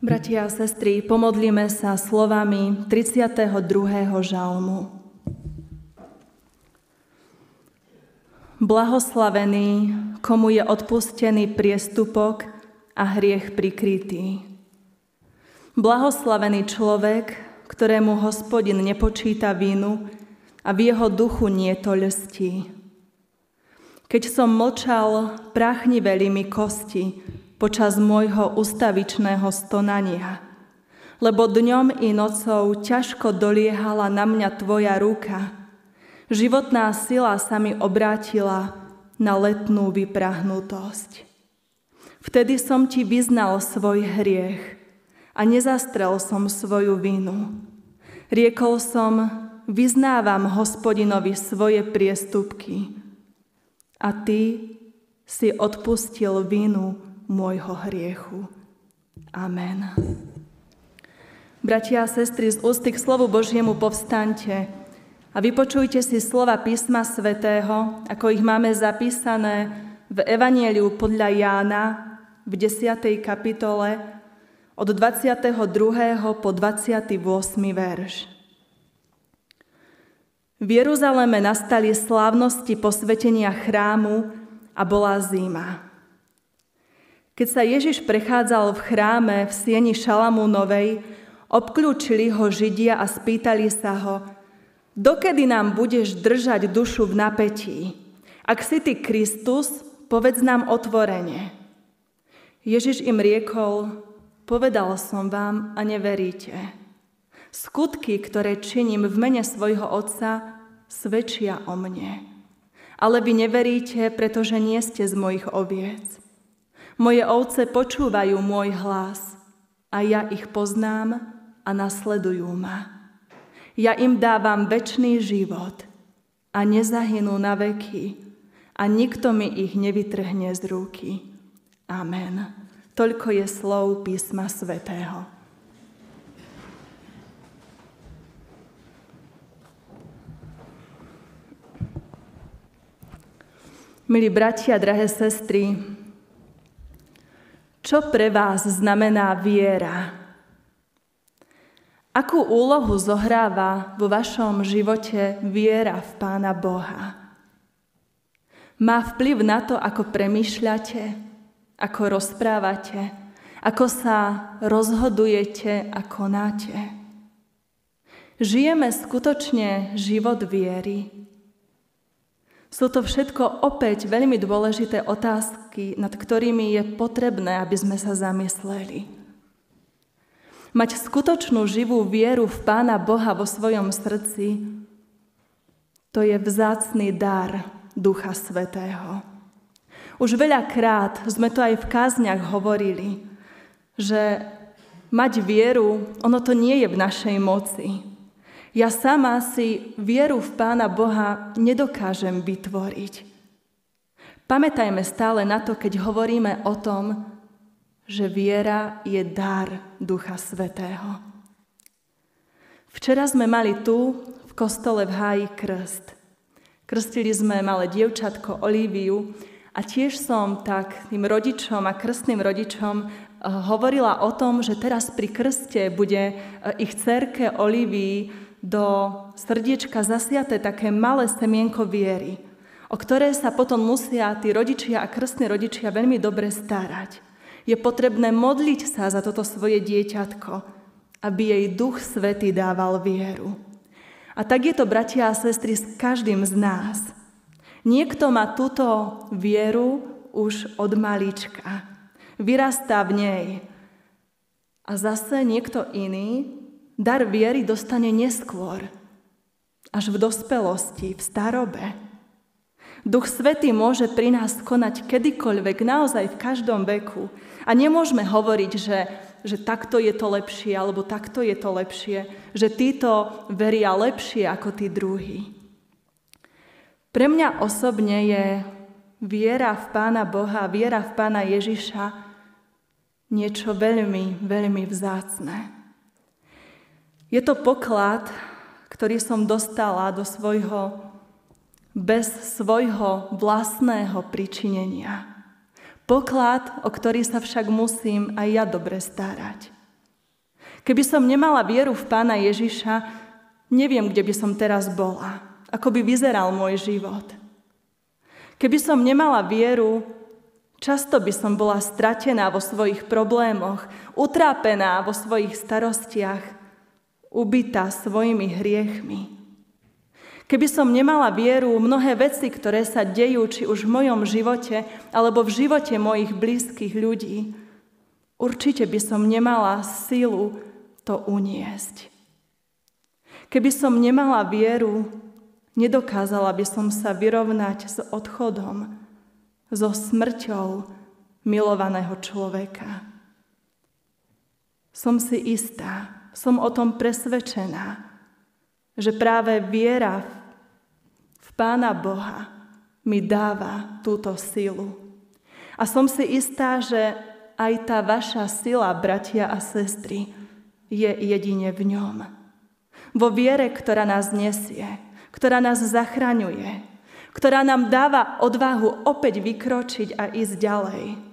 Bratia a sestry, pomodlíme sa slovami 32. žalmu. Blahoslavený, komu je odpustený priestupok a hriech prikrytý. Blahoslavený človek, ktorému hospodin nepočíta vínu a v jeho duchu nie to ľstí. Keď som mlčal, prachniveli mi kosti, počas môjho ustavičného stonania. Lebo dňom i nocou ťažko doliehala na mňa tvoja ruka. Životná sila sa mi obrátila na letnú vyprahnutosť. Vtedy som ti vyznal svoj hriech a nezastrel som svoju vinu. Riekol som, vyznávam hospodinovi svoje priestupky a ty si odpustil vinu môjho hriechu. Amen. Bratia a sestry, z ústy k slovu Božiemu povstante a vypočujte si slova písma svätého, ako ich máme zapísané v Evanieliu podľa Jána v 10. kapitole od 22. po 28. verš. V Jeruzaleme nastali slávnosti posvetenia chrámu a bola zima. Keď sa Ježiš prechádzal v chráme v sieni Šalamúnovej, obklúčili ho Židia a spýtali sa ho, dokedy nám budeš držať dušu v napätí? Ak si ty Kristus, povedz nám otvorene. Ježiš im riekol, povedal som vám a neveríte. Skutky, ktoré činím v mene svojho Otca, svedčia o mne. Ale vy neveríte, pretože nie ste z mojich oviec. Moje ovce počúvajú môj hlas a ja ich poznám a nasledujú ma. Ja im dávam väčší život a nezahynú na veky a nikto mi ich nevytrhne z ruky. Amen. Toľko je slov písma svätého. Milí bratia, drahé sestry, čo pre vás znamená viera? Akú úlohu zohráva vo vašom živote viera v Pána Boha? Má vplyv na to, ako premyšľate, ako rozprávate, ako sa rozhodujete a konáte. Žijeme skutočne život viery, sú to všetko opäť veľmi dôležité otázky, nad ktorými je potrebné, aby sme sa zamysleli. Mať skutočnú živú vieru v Pána Boha vo svojom srdci, to je vzácný dar Ducha Svetého. Už veľakrát sme to aj v kázniach hovorili, že mať vieru, ono to nie je v našej moci. Ja sama si vieru v Pána Boha nedokážem vytvoriť. Pamätajme stále na to, keď hovoríme o tom, že viera je dar Ducha Svetého. Včera sme mali tu v kostole v háji krst. Krstili sme malé dievčatko Olíviu a tiež som tak tým rodičom a krstným rodičom eh, hovorila o tom, že teraz pri krste bude eh, ich cerke Olívii do srdiečka zasiaté také malé semienko viery, o ktoré sa potom musia tí rodičia a krstní rodičia veľmi dobre starať. Je potrebné modliť sa za toto svoje dieťatko, aby jej duch svety dával vieru. A tak je to, bratia a sestry, s každým z nás. Niekto má túto vieru už od malička. Vyrastá v nej. A zase niekto iný Dar viery dostane neskôr, až v dospelosti, v starobe. Duch Svetý môže pri nás konať kedykoľvek, naozaj v každom veku. A nemôžeme hovoriť, že, že takto je to lepšie, alebo takto je to lepšie, že títo veria lepšie ako tí druhí. Pre mňa osobne je viera v Pána Boha, viera v Pána Ježiša niečo veľmi, veľmi vzácne. Je to poklad, ktorý som dostala do svojho, bez svojho vlastného pričinenia. Poklad, o ktorý sa však musím aj ja dobre starať. Keby som nemala vieru v pána Ježiša, neviem, kde by som teraz bola. Ako by vyzeral môj život. Keby som nemala vieru, často by som bola stratená vo svojich problémoch, utrápená vo svojich starostiach, ubitá svojimi hriechmi. Keby som nemala vieru, mnohé veci, ktoré sa dejú, či už v mojom živote, alebo v živote mojich blízkych ľudí, určite by som nemala silu to uniesť. Keby som nemala vieru, Nedokázala by som sa vyrovnať s odchodom, so smrťou milovaného človeka. Som si istá, som o tom presvedčená, že práve viera v Pána Boha mi dáva túto silu. A som si istá, že aj tá vaša sila, bratia a sestry, je jedine v ňom. Vo viere, ktorá nás nesie, ktorá nás zachraňuje, ktorá nám dáva odvahu opäť vykročiť a ísť ďalej.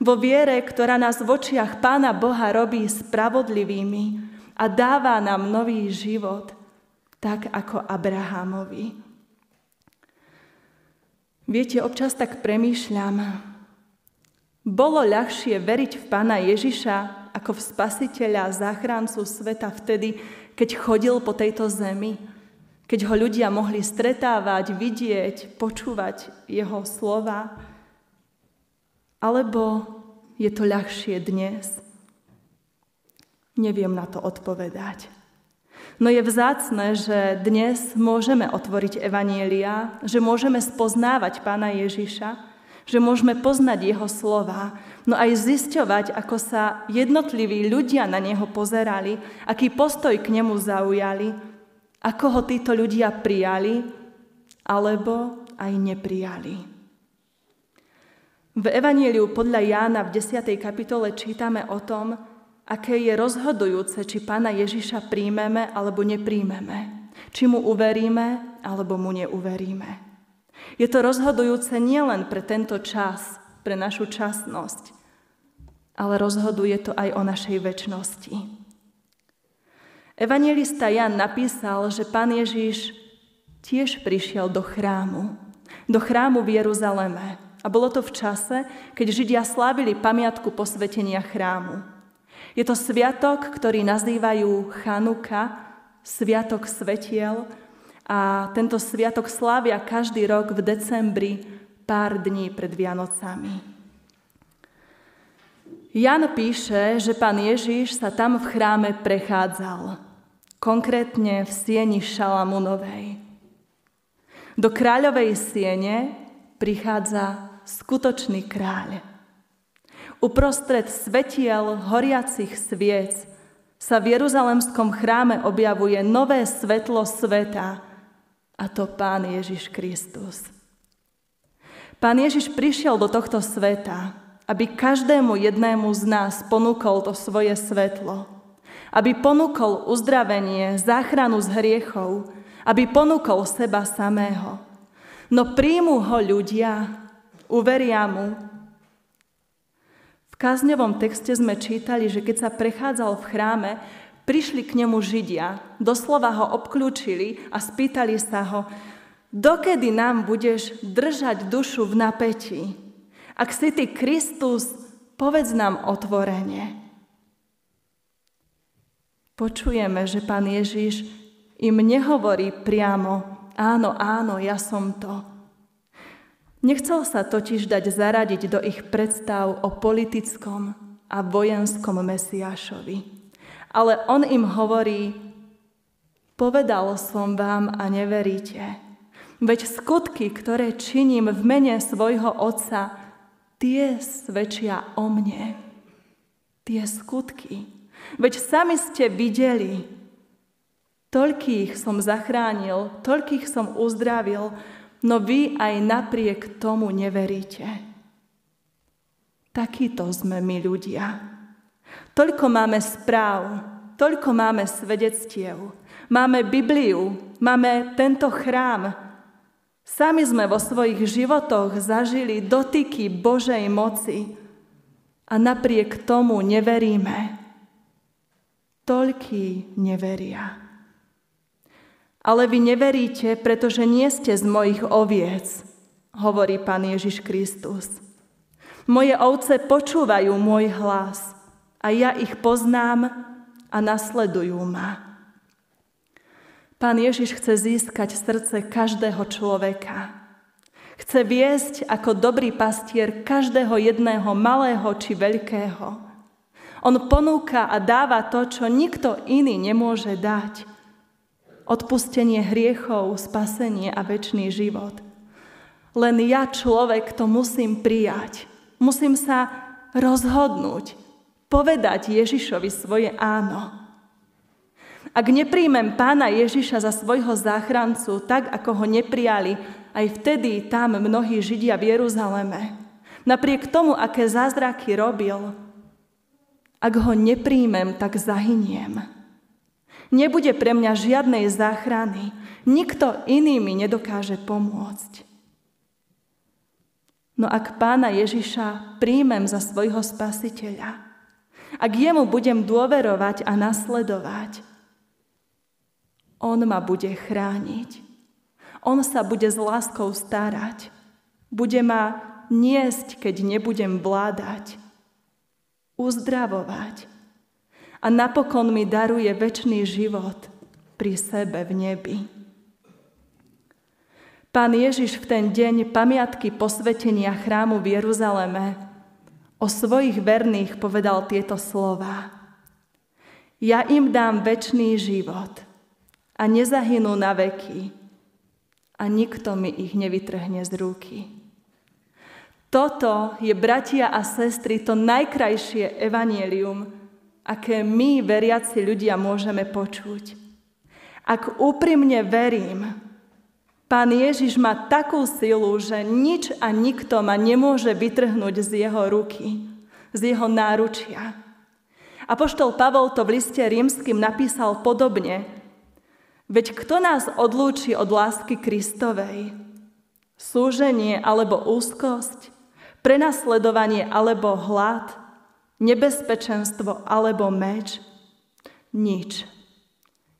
Vo viere, ktorá nás v očiach Pána Boha robí spravodlivými a dáva nám nový život, tak ako Abrahamovi. Viete, občas tak premýšľam, bolo ľahšie veriť v Pána Ježiša ako v spasiteľa záchrancu sveta vtedy, keď chodil po tejto zemi, keď ho ľudia mohli stretávať, vidieť, počúvať jeho slova? Alebo je to ľahšie dnes? Neviem na to odpovedať. No je vzácne, že dnes môžeme otvoriť Evanielia, že môžeme spoznávať Pána Ježiša, že môžeme poznať Jeho slova, no aj zisťovať, ako sa jednotliví ľudia na Neho pozerali, aký postoj k Nemu zaujali, ako ho títo ľudia prijali, alebo aj neprijali. V Evangeliu podľa Jána v 10. kapitole čítame o tom, aké je rozhodujúce, či pána Ježiša príjmeme alebo nepríjmeme. Či mu uveríme alebo mu neuveríme. Je to rozhodujúce nielen pre tento čas, pre našu časnosť, ale rozhoduje to aj o našej väčšnosti. Evangelista Jan napísal, že pán Ježiš tiež prišiel do chrámu, do chrámu v Jeruzaleme. A bolo to v čase, keď Židia slávili pamiatku posvetenia chrámu. Je to sviatok, ktorý nazývajú Chanuka, sviatok svetiel, a tento sviatok slávia každý rok v decembri, pár dní pred Vianocami. Jan píše, že pán Ježiš sa tam v chráme prechádzal konkrétne v sieni Šalamunovej. Do kráľovej siene prichádza skutočný kráľ. Uprostred svetiel horiacich sviec sa v Jeruzalemskom chráme objavuje nové svetlo sveta, a to Pán Ježiš Kristus. Pán Ježiš prišiel do tohto sveta, aby každému jednému z nás ponúkol to svoje svetlo – aby ponúkol uzdravenie, záchranu z hriechov, aby ponúkol seba samého. No príjmu ho ľudia, uveria mu. V kázňovom texte sme čítali, že keď sa prechádzal v chráme, prišli k nemu Židia, doslova ho obklúčili a spýtali sa ho, dokedy nám budeš držať dušu v napätí? Ak si ty Kristus, povedz nám otvorenie počujeme, že pán Ježiš im nehovorí priamo, áno, áno, ja som to. Nechcel sa totiž dať zaradiť do ich predstav o politickom a vojenskom Mesiášovi. Ale on im hovorí, povedal som vám a neveríte. Veď skutky, ktoré činím v mene svojho Otca, tie svedčia o mne. Tie skutky. Veď sami ste videli, toľkých som zachránil, toľkých som uzdravil, no vy aj napriek tomu neveríte. Takýto sme my ľudia. Toľko máme správ, toľko máme svedectiev, máme Bibliu, máme tento chrám. Sami sme vo svojich životoch zažili dotyky Božej moci a napriek tomu neveríme. Toľký neveria. Ale vy neveríte, pretože nie ste z mojich oviec, hovorí Pán Ježiš Kristus. Moje ovce počúvajú môj hlas a ja ich poznám a nasledujú ma. Pán Ježiš chce získať srdce každého človeka. Chce viesť ako dobrý pastier každého jedného malého či veľkého. On ponúka a dáva to, čo nikto iný nemôže dať. Odpustenie hriechov, spasenie a väčší život. Len ja, človek, to musím prijať. Musím sa rozhodnúť, povedať Ježišovi svoje áno. Ak nepríjmem pána Ježiša za svojho záchrancu, tak ako ho neprijali aj vtedy tam mnohí Židia v Jeruzaleme, napriek tomu, aké zázraky robil, ak ho nepríjmem, tak zahyniem. Nebude pre mňa žiadnej záchrany. Nikto iný mi nedokáže pomôcť. No ak pána Ježiša príjmem za svojho spasiteľa, ak jemu budem dôverovať a nasledovať, on ma bude chrániť. On sa bude s láskou starať. Bude ma niesť, keď nebudem vládať. Uzdravovať. A napokon mi daruje väčší život pri sebe v nebi. Pán Ježiš v ten deň pamiatky posvetenia chrámu v Jeruzaleme o svojich verných povedal tieto slova. Ja im dám väčší život – a nezahynú na veky a nikto mi ich nevytrhne z ruky. Toto je, bratia a sestry, to najkrajšie evanielium, aké my, veriaci ľudia, môžeme počuť. Ak úprimne verím, Pán Ježiš má takú silu, že nič a nikto ma nemôže vytrhnúť z jeho ruky, z jeho náručia. Apoštol Pavol to v liste rímským napísal podobne, Veď kto nás odlúči od lásky Kristovej? Súženie alebo úzkosť? Prenasledovanie alebo hlad? Nebezpečenstvo alebo meč? Nič.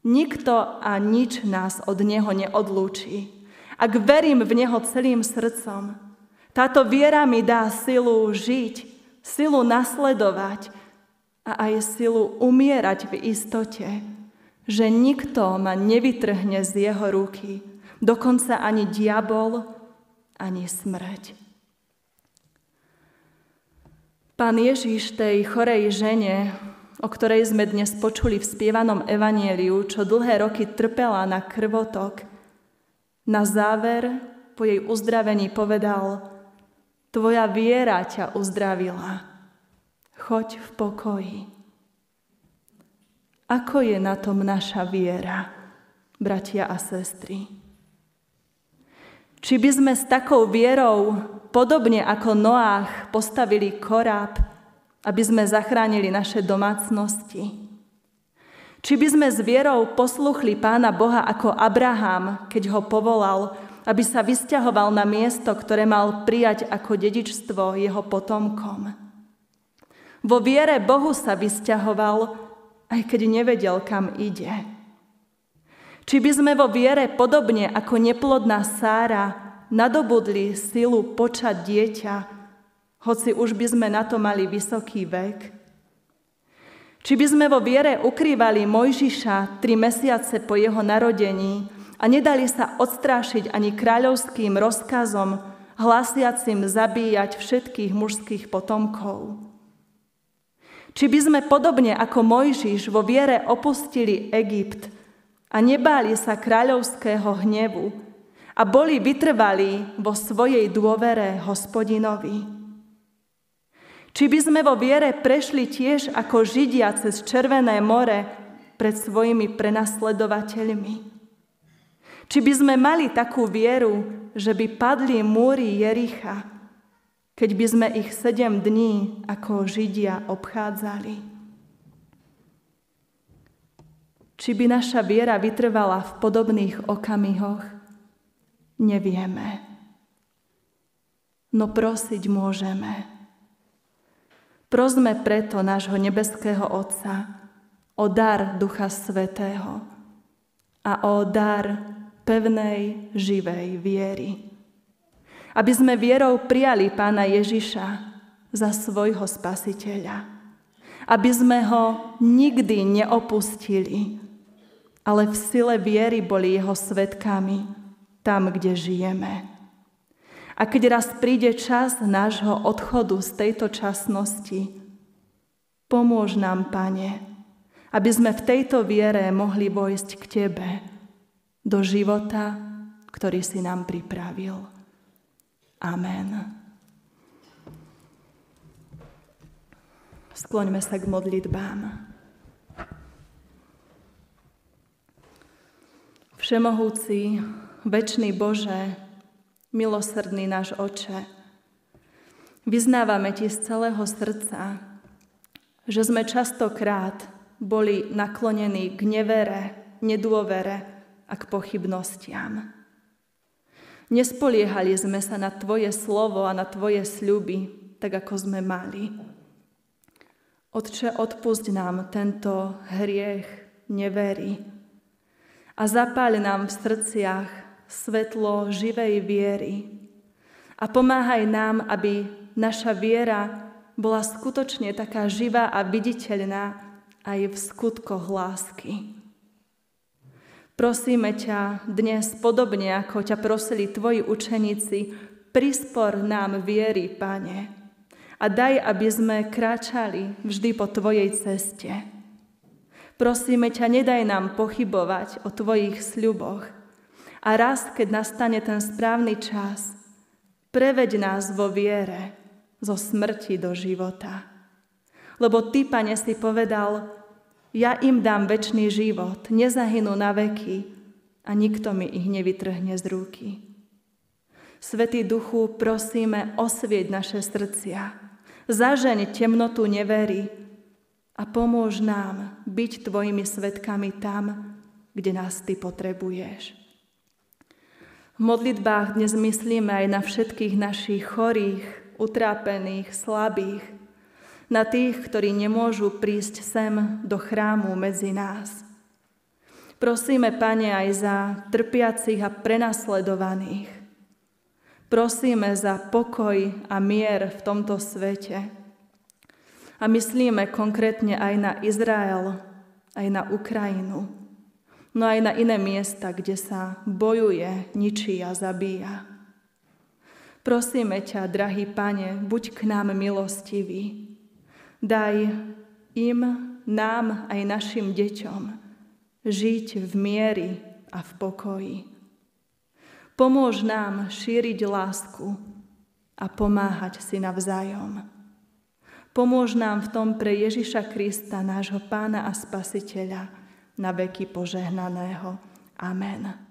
Nikto a nič nás od Neho neodlúči. Ak verím v Neho celým srdcom, táto viera mi dá silu žiť, silu nasledovať a aj silu umierať v istote, že nikto ma nevytrhne z jeho ruky, dokonca ani diabol, ani smrť. Pán Ježiš tej chorej žene, o ktorej sme dnes počuli v spievanom evanieliu, čo dlhé roky trpela na krvotok, na záver po jej uzdravení povedal, tvoja viera ťa uzdravila, choď v pokoji. Ako je na tom naša viera, bratia a sestry? Či by sme s takou vierou, podobne ako Noách, postavili koráb, aby sme zachránili naše domácnosti? Či by sme s vierou posluchli Pána Boha ako Abraham, keď ho povolal, aby sa vysťahoval na miesto, ktoré mal prijať ako dedičstvo jeho potomkom? Vo viere Bohu sa vysťahoval, aj keď nevedel, kam ide. Či by sme vo viere podobne ako neplodná Sára nadobudli silu počať dieťa, hoci už by sme na to mali vysoký vek? Či by sme vo viere ukrývali Mojžiša tri mesiace po jeho narodení a nedali sa odstrášiť ani kráľovským rozkazom, hlásiacim zabíjať všetkých mužských potomkov? Či by sme podobne ako Mojžiš vo viere opustili Egypt a nebáli sa kráľovského hnevu a boli vytrvalí vo svojej dôvere hospodinovi. Či by sme vo viere prešli tiež ako Židia cez Červené more pred svojimi prenasledovateľmi. Či by sme mali takú vieru, že by padli múry Jericha keď by sme ich sedem dní ako Židia obchádzali? Či by naša viera vytrvala v podobných okamihoch? Nevieme. No prosiť môžeme. Prosme preto nášho nebeského Otca o dar Ducha Svetého a o dar pevnej, živej viery. Aby sme vierou prijali Pána Ježiša za svojho spasiteľa. Aby sme ho nikdy neopustili, ale v sile viery boli jeho svetkami tam, kde žijeme. A keď raz príde čas nášho odchodu z tejto časnosti, pomôž nám, Pane, aby sme v tejto viere mohli vojsť k Tebe do života, ktorý si nám pripravil. Amen. Skloňme sa k modlitbám. Všemohúci, večný Bože, milosrdný náš Oče, vyznávame Ti z celého srdca, že sme častokrát boli naklonení k nevere, nedôvere a k pochybnostiam. Nespoliehali sme sa na Tvoje slovo a na Tvoje sľuby, tak ako sme mali. Otče, odpusť nám tento hriech nevery a zapáľ nám v srdciach svetlo živej viery a pomáhaj nám, aby naša viera bola skutočne taká živá a viditeľná aj v skutkoch lásky. Prosíme ťa dnes podobne, ako ťa prosili tvoji učeníci, prispor nám viery, Pane, a daj, aby sme kráčali vždy po Tvojej ceste. Prosíme ťa, nedaj nám pochybovať o Tvojich sľuboch. A raz, keď nastane ten správny čas, preveď nás vo viere, zo smrti do života. Lebo Ty, Pane, si povedal, ja im dám väčší život, nezahynú na veky a nikto mi ich nevytrhne z ruky. Svetý Duchu, prosíme, osvieť naše srdcia, zažeň temnotu nevery a pomôž nám byť Tvojimi svetkami tam, kde nás Ty potrebuješ. V modlitbách dnes myslíme aj na všetkých našich chorých, utrápených, slabých, na tých, ktorí nemôžu prísť sem do chrámu medzi nás. Prosíme, Pane, aj za trpiacich a prenasledovaných. Prosíme za pokoj a mier v tomto svete. A myslíme konkrétne aj na Izrael, aj na Ukrajinu, no aj na iné miesta, kde sa bojuje, ničí a zabíja. Prosíme ťa, drahý pane, buď k nám milostivý. Daj im, nám aj našim deťom žiť v miery a v pokoji. Pomôž nám šíriť lásku a pomáhať si navzájom. Pomôž nám v tom pre Ježiša Krista, nášho pána a spasiteľa, na veky požehnaného. Amen.